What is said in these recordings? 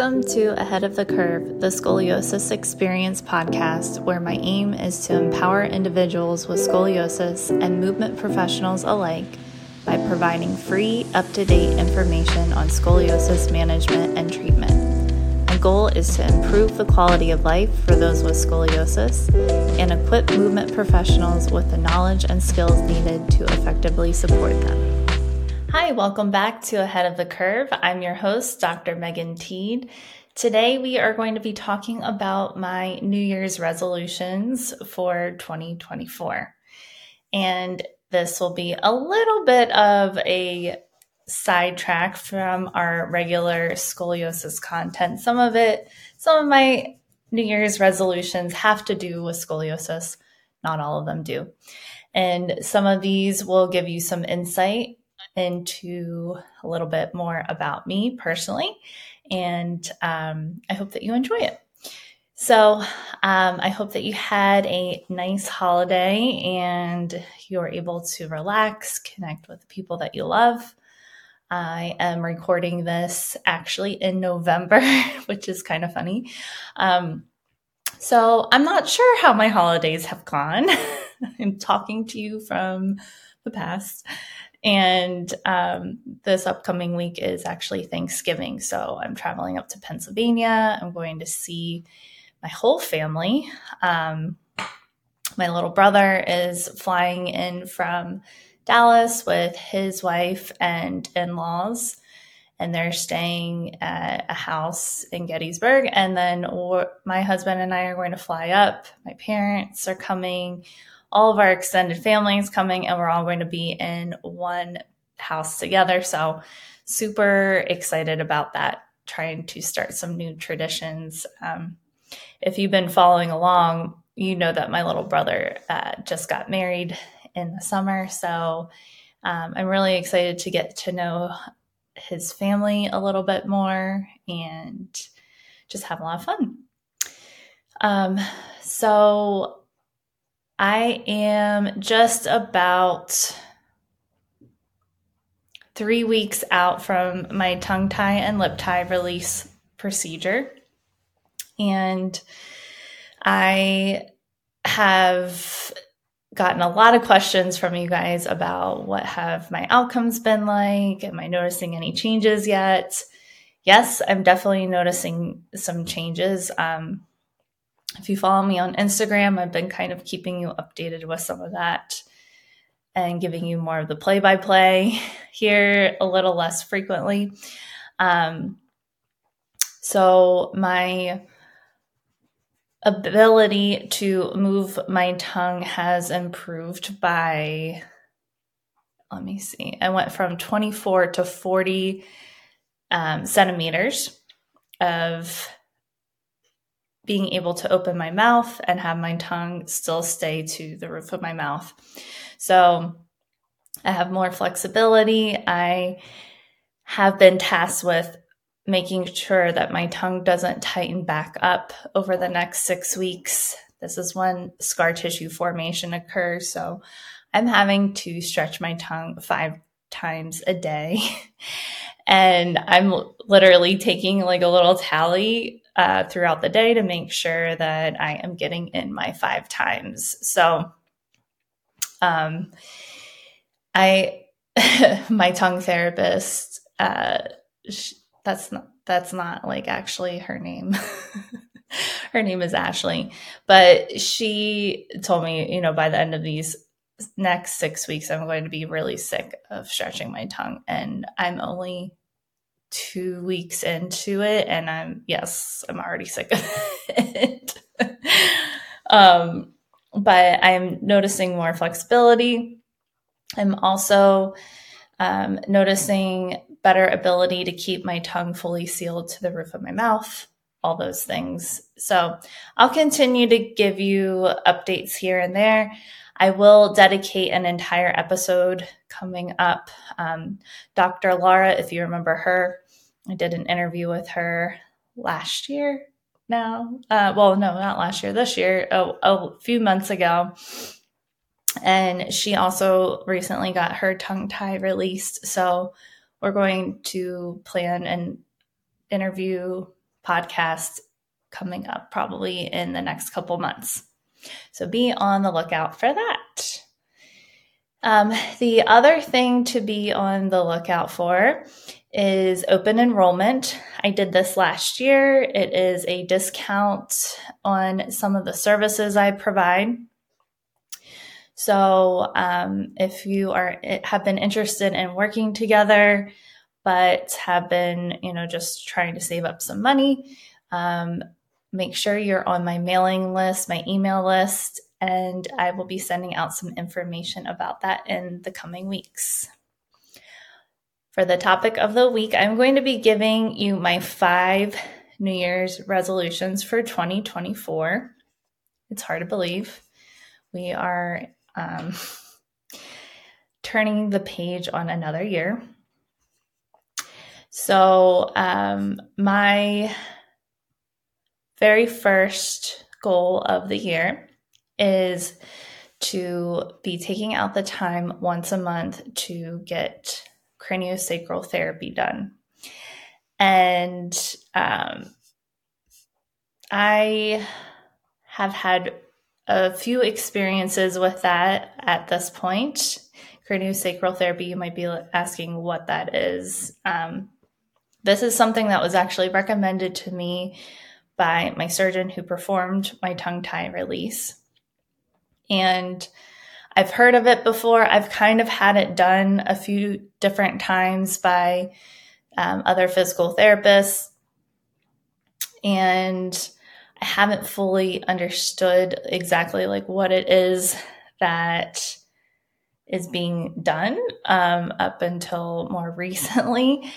Welcome to Ahead of the Curve, the Scoliosis Experience podcast, where my aim is to empower individuals with scoliosis and movement professionals alike by providing free, up to date information on scoliosis management and treatment. My goal is to improve the quality of life for those with scoliosis and equip movement professionals with the knowledge and skills needed to effectively support them. Hi, welcome back to Ahead of the Curve. I'm your host, Dr. Megan Teed. Today, we are going to be talking about my New Year's resolutions for 2024. And this will be a little bit of a sidetrack from our regular scoliosis content. Some of it, some of my New Year's resolutions have to do with scoliosis, not all of them do. And some of these will give you some insight into a little bit more about me personally. And um, I hope that you enjoy it. So, um, I hope that you had a nice holiday and you're able to relax, connect with the people that you love. I am recording this actually in November, which is kind of funny. Um, so, I'm not sure how my holidays have gone. I'm talking to you from the past. And um, this upcoming week is actually Thanksgiving. So I'm traveling up to Pennsylvania. I'm going to see my whole family. Um, my little brother is flying in from Dallas with his wife and in laws. And they're staying at a house in Gettysburg. And then my husband and I are going to fly up. My parents are coming all of our extended family is coming and we're all going to be in one house together. So, super excited about that, trying to start some new traditions. Um, if you've been following along, you know that my little brother uh, just got married in the summer. So, um, I'm really excited to get to know his family a little bit more and just have a lot of fun. Um, so I am just about three weeks out from my tongue tie and lip tie release procedure. And I have gotten a lot of questions from you guys about what have my outcomes been like? Am i noticing any changes yet? Yes i'm definitely noticing some changes. Um, if you follow me on Instagram, I've been kind of keeping you updated with some of that and giving you more of the play by play here a little less frequently. Um, so, my ability to move my tongue has improved by, let me see, I went from 24 to 40 um, centimeters of being able to open my mouth and have my tongue still stay to the roof of my mouth. So I have more flexibility. I have been tasked with making sure that my tongue doesn't tighten back up over the next six weeks. This is when scar tissue formation occurs. So I'm having to stretch my tongue five times a day. and I'm literally taking like a little tally uh, throughout the day to make sure that I am getting in my five times. So, um, I, my tongue therapist, uh, sh- that's not, that's not like actually her name. her name is Ashley, but she told me, you know, by the end of these next six weeks, I'm going to be really sick of stretching my tongue. And I'm only two weeks into it and I'm yes, I'm already sick of it. um, but I'm noticing more flexibility. I'm also um, noticing better ability to keep my tongue fully sealed to the roof of my mouth, all those things. So I'll continue to give you updates here and there. I will dedicate an entire episode coming up. Um, Dr. Laura, if you remember her, I did an interview with her last year now. Uh, well, no, not last year, this year, a, a few months ago. And she also recently got her tongue tie released. So we're going to plan an interview podcast coming up probably in the next couple months. So be on the lookout for that. Um, the other thing to be on the lookout for is open enrollment. I did this last year. It is a discount on some of the services I provide. So, um, if you are have been interested in working together, but have been, you know, just trying to save up some money, um, make sure you're on my mailing list, my email list, and I will be sending out some information about that in the coming weeks. For the topic of the week, I'm going to be giving you my five New Year's resolutions for 2024. It's hard to believe. We are um, turning the page on another year. So, um, my very first goal of the year is to be taking out the time once a month to get craniosacral therapy done. And um, I have had a few experiences with that at this point. Craniosacral therapy, you might be asking what that is. Um, this is something that was actually recommended to me by my surgeon who performed my tongue tie release. And I've heard of it before. I've kind of had it done a few different times by um, other physical therapists. And I haven't fully understood exactly like what it is that is being done um, up until more recently.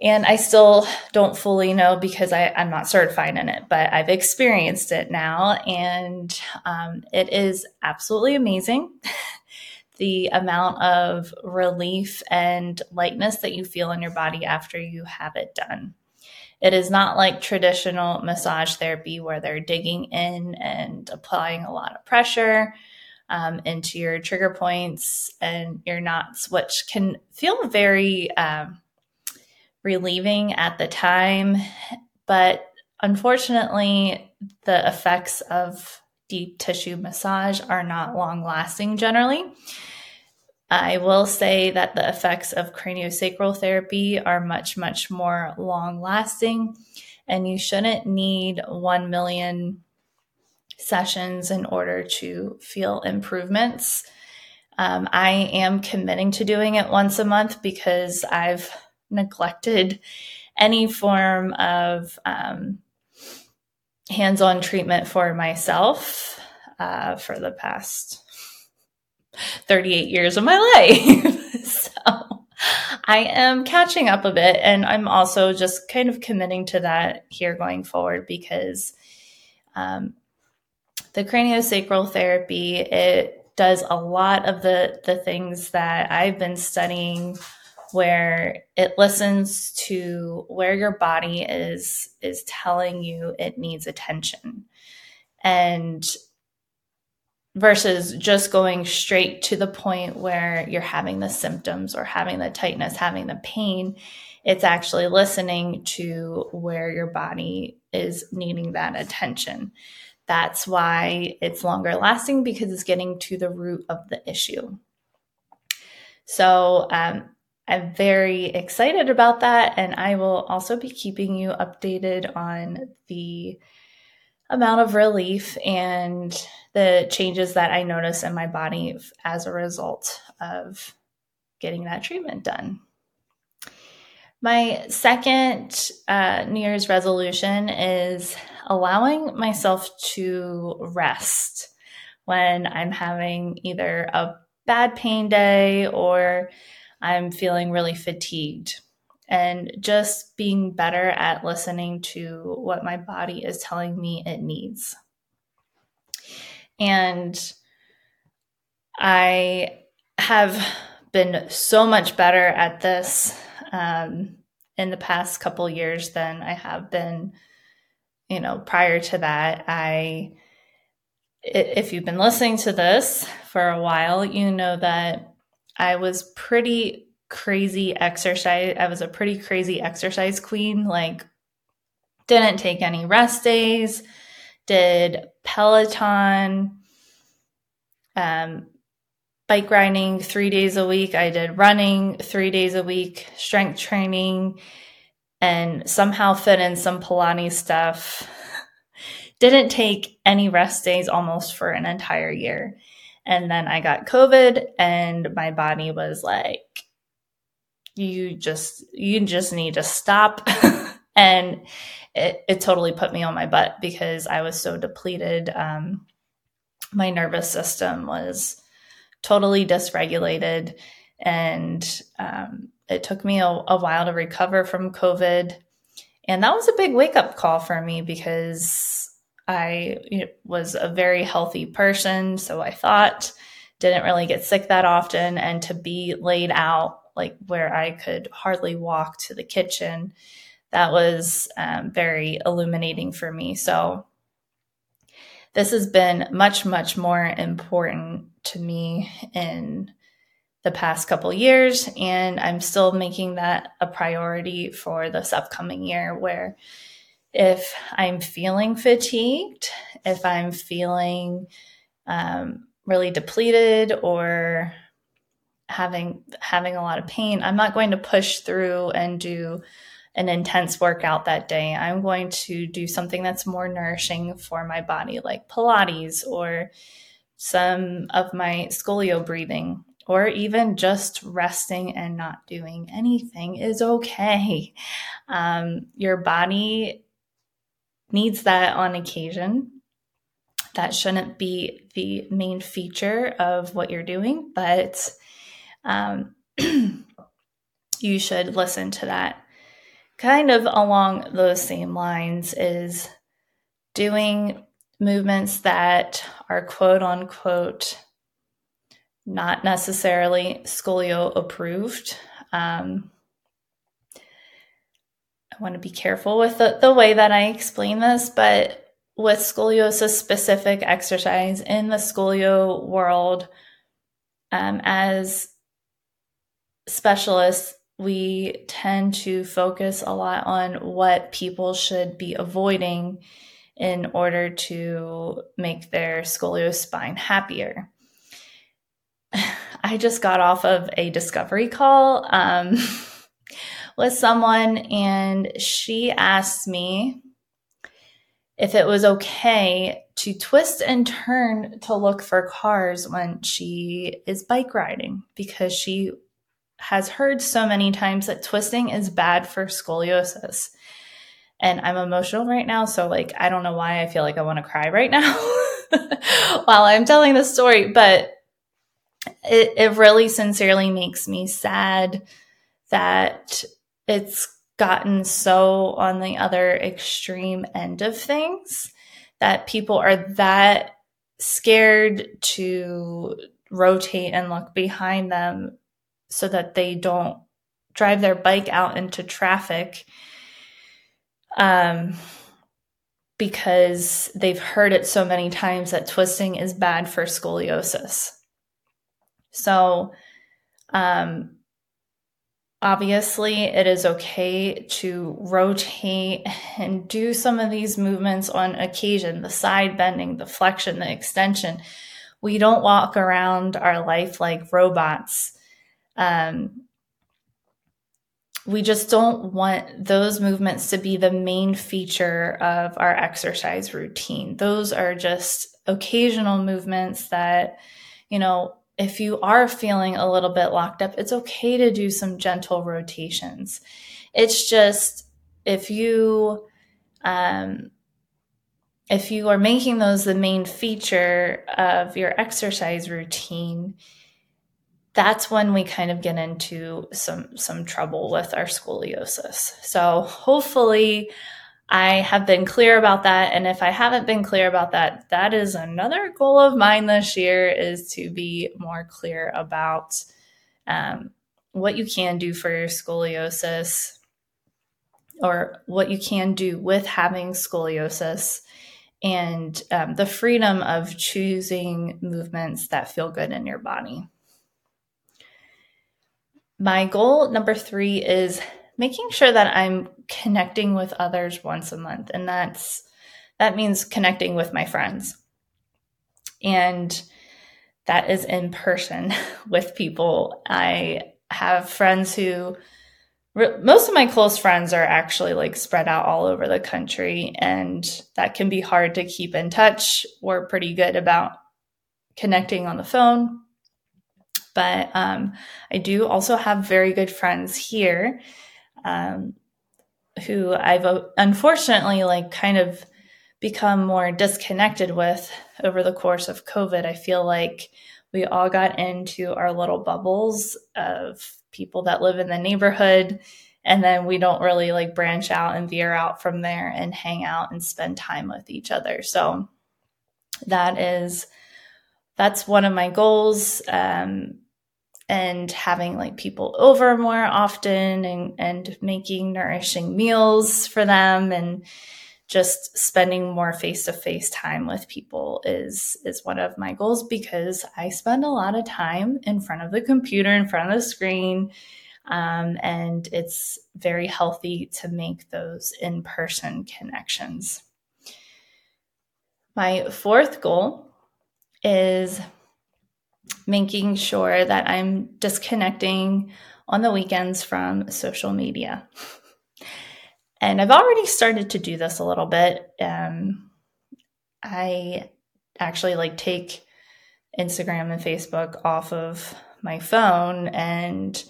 And I still don't fully know because I, am not certified in it, but I've experienced it now and um, it is absolutely amazing. the amount of relief and lightness that you feel in your body after you have it done. It is not like traditional massage therapy where they're digging in and applying a lot of pressure um, into your trigger points and your knots, which can feel very. Um, relieving at the time, but unfortunately, the effects of deep tissue massage are not long lasting generally. I will say that the effects of craniosacral therapy are much, much more long lasting, and you shouldn't need 1 million sessions in order to feel improvements. Um, I am committing to doing it once a month because I've neglected any form of um, hands on treatment for myself uh, for the past 38 years of my life. so I am catching up a bit, and I'm also just kind of committing to that here going forward because um, the craniosacral therapy it does a lot of the the things that I've been studying where it listens to where your body is is telling you it needs attention. And versus just going straight to the point where you're having the symptoms or having the tightness having the pain it's actually listening to where your body is needing that attention. That's why it's longer lasting because it's getting to the root of the issue. So um, I'm very excited about that. And I will also be keeping you updated on the amount of relief and the changes that I notice in my body as a result of getting that treatment done. My second uh, New Year's resolution is allowing myself to rest when I'm having either a bad pain day or I'm feeling really fatigued. And just being better at listening to what my body is telling me it needs. And I have been so much better at this um, in the past couple years than I have been, you know, prior to that. I, if you've been listening to this for a while, you know that I was pretty crazy exercise. I was a pretty crazy exercise queen. Like Didn't take any rest days, did Peloton, um, bike riding three days a week. I did running three days a week, strength training, and somehow fit in some Pilates stuff. Didn't take any rest days almost for an entire year. And then I got COVID, and my body was like, you just you just need to stop. And it, it totally put me on my butt because i was so depleted. Um, my nervous system was totally dysregulated and um, it took me a, a while to recover from covid. And that was a big wake up call for me because i was a very healthy person so i thought didn't really get sick that often and to be laid out like where I could hardly walk to the kitchen. That was um, very illuminating for me. So, this has been much, much more important to me in the past couple years. And I'm still making that a priority for this upcoming year where if I'm feeling fatigued, if I'm feeling um, really depleted or having having a lot of pain i'm not going to push through and do an intense workout that day. I'm going to do something that's more nourishing for my body like pilates or some of my scolio breathing or even just resting and not doing anything is okay. Um, your body needs that on occasion that shouldn't be the main feature of what you're doing but um, you should listen to that. Kind of along those same lines is doing movements that are quote unquote not necessarily scolio approved. Um, I want to be careful with the, the way that I explain this, but with scoliosis specific exercise in the scolio world, um, as specialists, we tend to focus a lot on what people should be avoiding in order to make their scoliosis spine happier. I just got off of a discovery call um, with someone, and she asked me if it was okay to twist and turn to look for cars when she is bike riding because she has heard so many times that twisting is bad for scoliosis. And I'm emotional right now. So, like, I don't know why I feel like I want to cry right now while I'm telling this story, but it, it really sincerely makes me sad that it's gotten so on the other extreme end of things that people are that scared to rotate and look behind them so that they don't drive their bike out into traffic um, because they've heard it so many times that twisting is bad for scoliosis. So, um, obviously, it is okay to rotate and do some of these movements on occasion the side bending, the flexion, the extension. We don't walk around our life like robots um, we just don't want those movements to be the main feature of our exercise routine. Those are just occasional movements that, you know, if you are feeling a little bit locked up, it's okay to do some gentle rotations. It's just if you, um, if you are making those the main feature of your exercise routine, that's when we kind of get into some some trouble with our scoliosis. So hopefully I have been clear about that and if I haven't been clear about that, that is another goal of mine this year is to be more clear about um, what you can do for your scoliosis or what you can do with having scoliosis and um, the freedom of choosing movements that feel good in your body. My goal number three is making sure that I'm connecting with others once a month. And that's, that means connecting with my friends. And that is in person with people. I have friends who, most of my close friends are actually like spread out all over the country, and that can be hard to keep in touch. We're pretty good about connecting on the phone. But um, I do also have very good friends here um, who I've uh, unfortunately like kind of become more disconnected with over the course of COVID. I feel like we all got into our little bubbles of people that live in the neighborhood and then we don't really like branch out and veer out from there and hang out and spend time with each other. So that is that's one of my goals. Um, and having like people over more often and, and making nourishing meals for them and just spending more face-to-face time with people is is one of my goals because I spend a lot of time in front of the computer, in front of the screen, um, and it's very healthy to make those in-person connections. My fourth goal is making sure that I'm disconnecting on the weekends from social media. And I've already started to do this a little bit. Um, I actually like take Instagram and Facebook off of my phone. And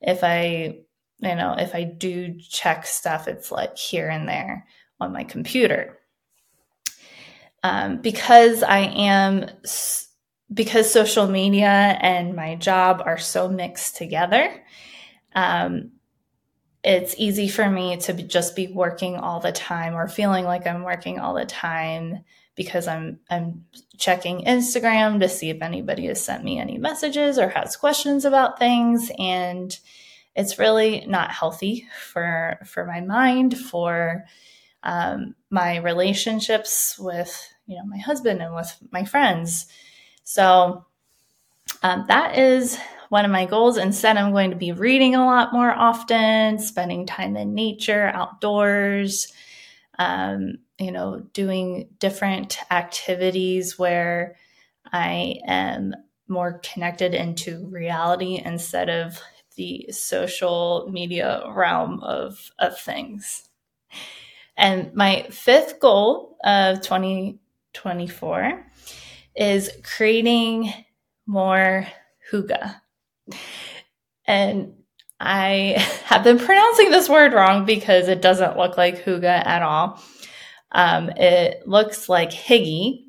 if I, you know, if I do check stuff, it's like here and there on my computer. Um, because I am because social media and my job are so mixed together, um, it's easy for me to just be working all the time or feeling like I'm working all the time because I'm I'm checking Instagram to see if anybody has sent me any messages or has questions about things. And it's really not healthy for for my mind for um, my relationships with you know my husband and with my friends so um, that is one of my goals. Instead, I'm going to be reading a lot more often, spending time in nature, outdoors, um, you know, doing different activities where I am more connected into reality instead of the social media realm of, of things. And my fifth goal of 2024 is creating more hygge. And I have been pronouncing this word wrong because it doesn't look like huga at all. Um, it looks like higgy.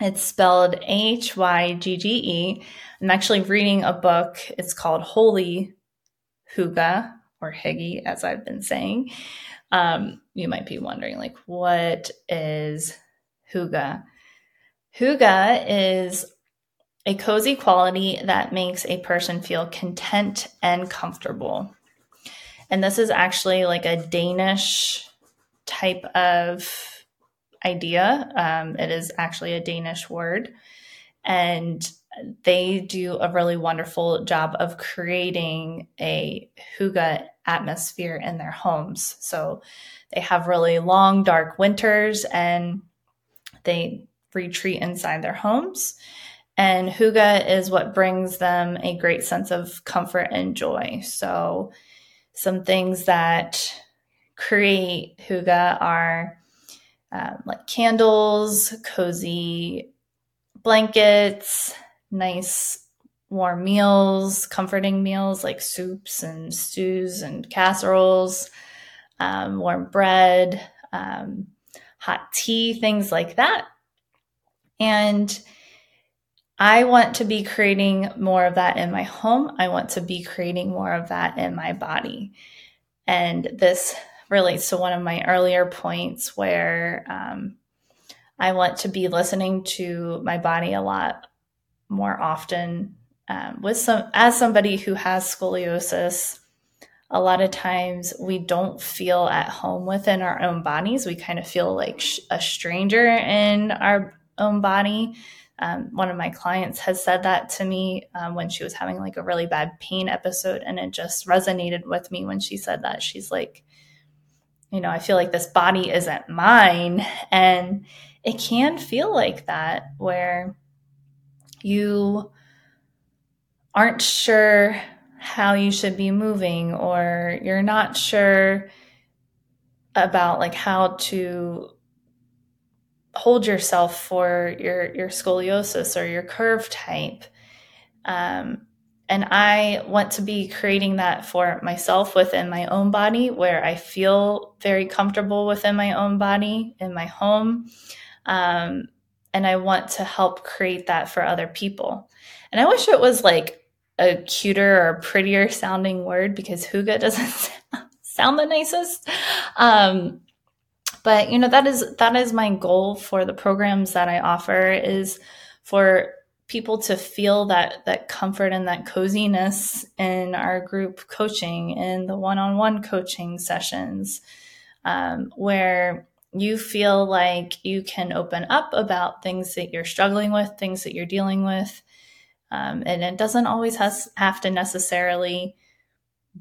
It's spelled H Y G G E. I'm actually reading a book. It's called Holy Hygge or Higgy, as I've been saying. Um, you might be wondering, like, what is Hygge? Hygge is a cozy quality that makes a person feel content and comfortable. And this is actually like a Danish type of idea. Um, it is actually a Danish word. And they do a really wonderful job of creating a hygge atmosphere in their homes. So they have really long, dark winters and they retreat inside their homes. And hygge is what brings them a great sense of comfort and joy. So, some things that create hygge are um, like candles, cozy blankets, nice warm meals, comforting meals like soups and stews and casseroles, um, warm bread, um, hot tea, things like that. And I want to be creating more of that in my home. I want to be creating more of that in my body. And this relates to one of my earlier points where um, I want to be listening to my body a lot more often. Um, with some, as somebody who has scoliosis, a lot of times we don't feel at home within our own bodies. We kind of feel like sh- a stranger in our own body. Um, one of my clients has said that to me um, when she was having like a really bad pain episode, and it just resonated with me when she said that. She's like, you know, I feel like this body isn't mine. And it can feel like that where you aren't sure how you should be moving or you're not sure about like how to hold yourself for your your scoliosis or your curve type. Um, and i want to be creating that for myself within my own body where i feel very comfortable within my own body in my home. Um, and i want to help create that for other people. And i wish it was like a cuter or prettier sounding word because hygge doesn't sound the nicest. Um, but you know that is that is my goal for the programs that I offer is for people to feel that that comfort and that coziness in our group coaching in the one-on-one coaching sessions um, where you feel like you can open up about things that you're struggling with things that you're dealing with um, and it doesn't always has, have to necessarily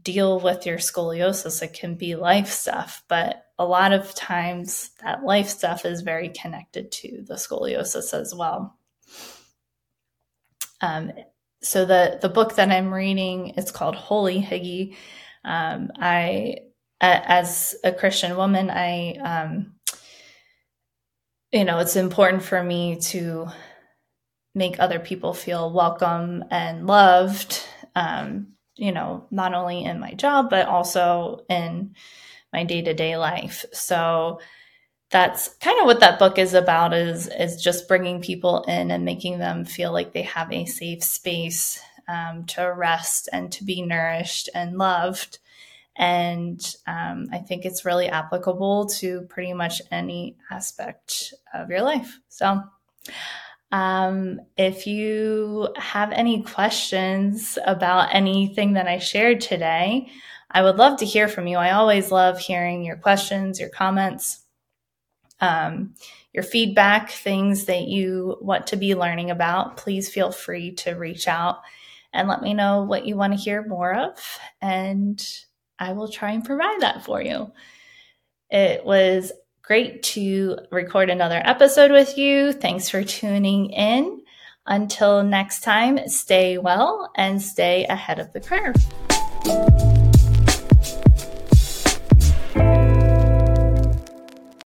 deal with your scoliosis. It can be life stuff, but a lot of times that life stuff is very connected to the scoliosis as well. Um, so the the book that I'm reading it's called Holy Hygge. Um, I, as a Christian woman, I, um, you know, it's important for me to make other people feel welcome and loved, um, you know, not only in my job, but also in my day to day life. So that's kind of what that book is about is, is just bringing people in and making them feel like they have a safe space um, to rest and to be nourished and loved. And um, I think it's really applicable to pretty much any aspect of your life. So, um, if you have any questions about anything that I shared today, I would love to hear from you. I always love hearing your questions, your comments, um, your feedback, things that you want to be learning about. Please feel free to reach out and let me know what you want to hear more of, and I will try and provide that for you. It was Great to record another episode with you. Thanks for tuning in. Until next time, stay well and stay ahead of the curve.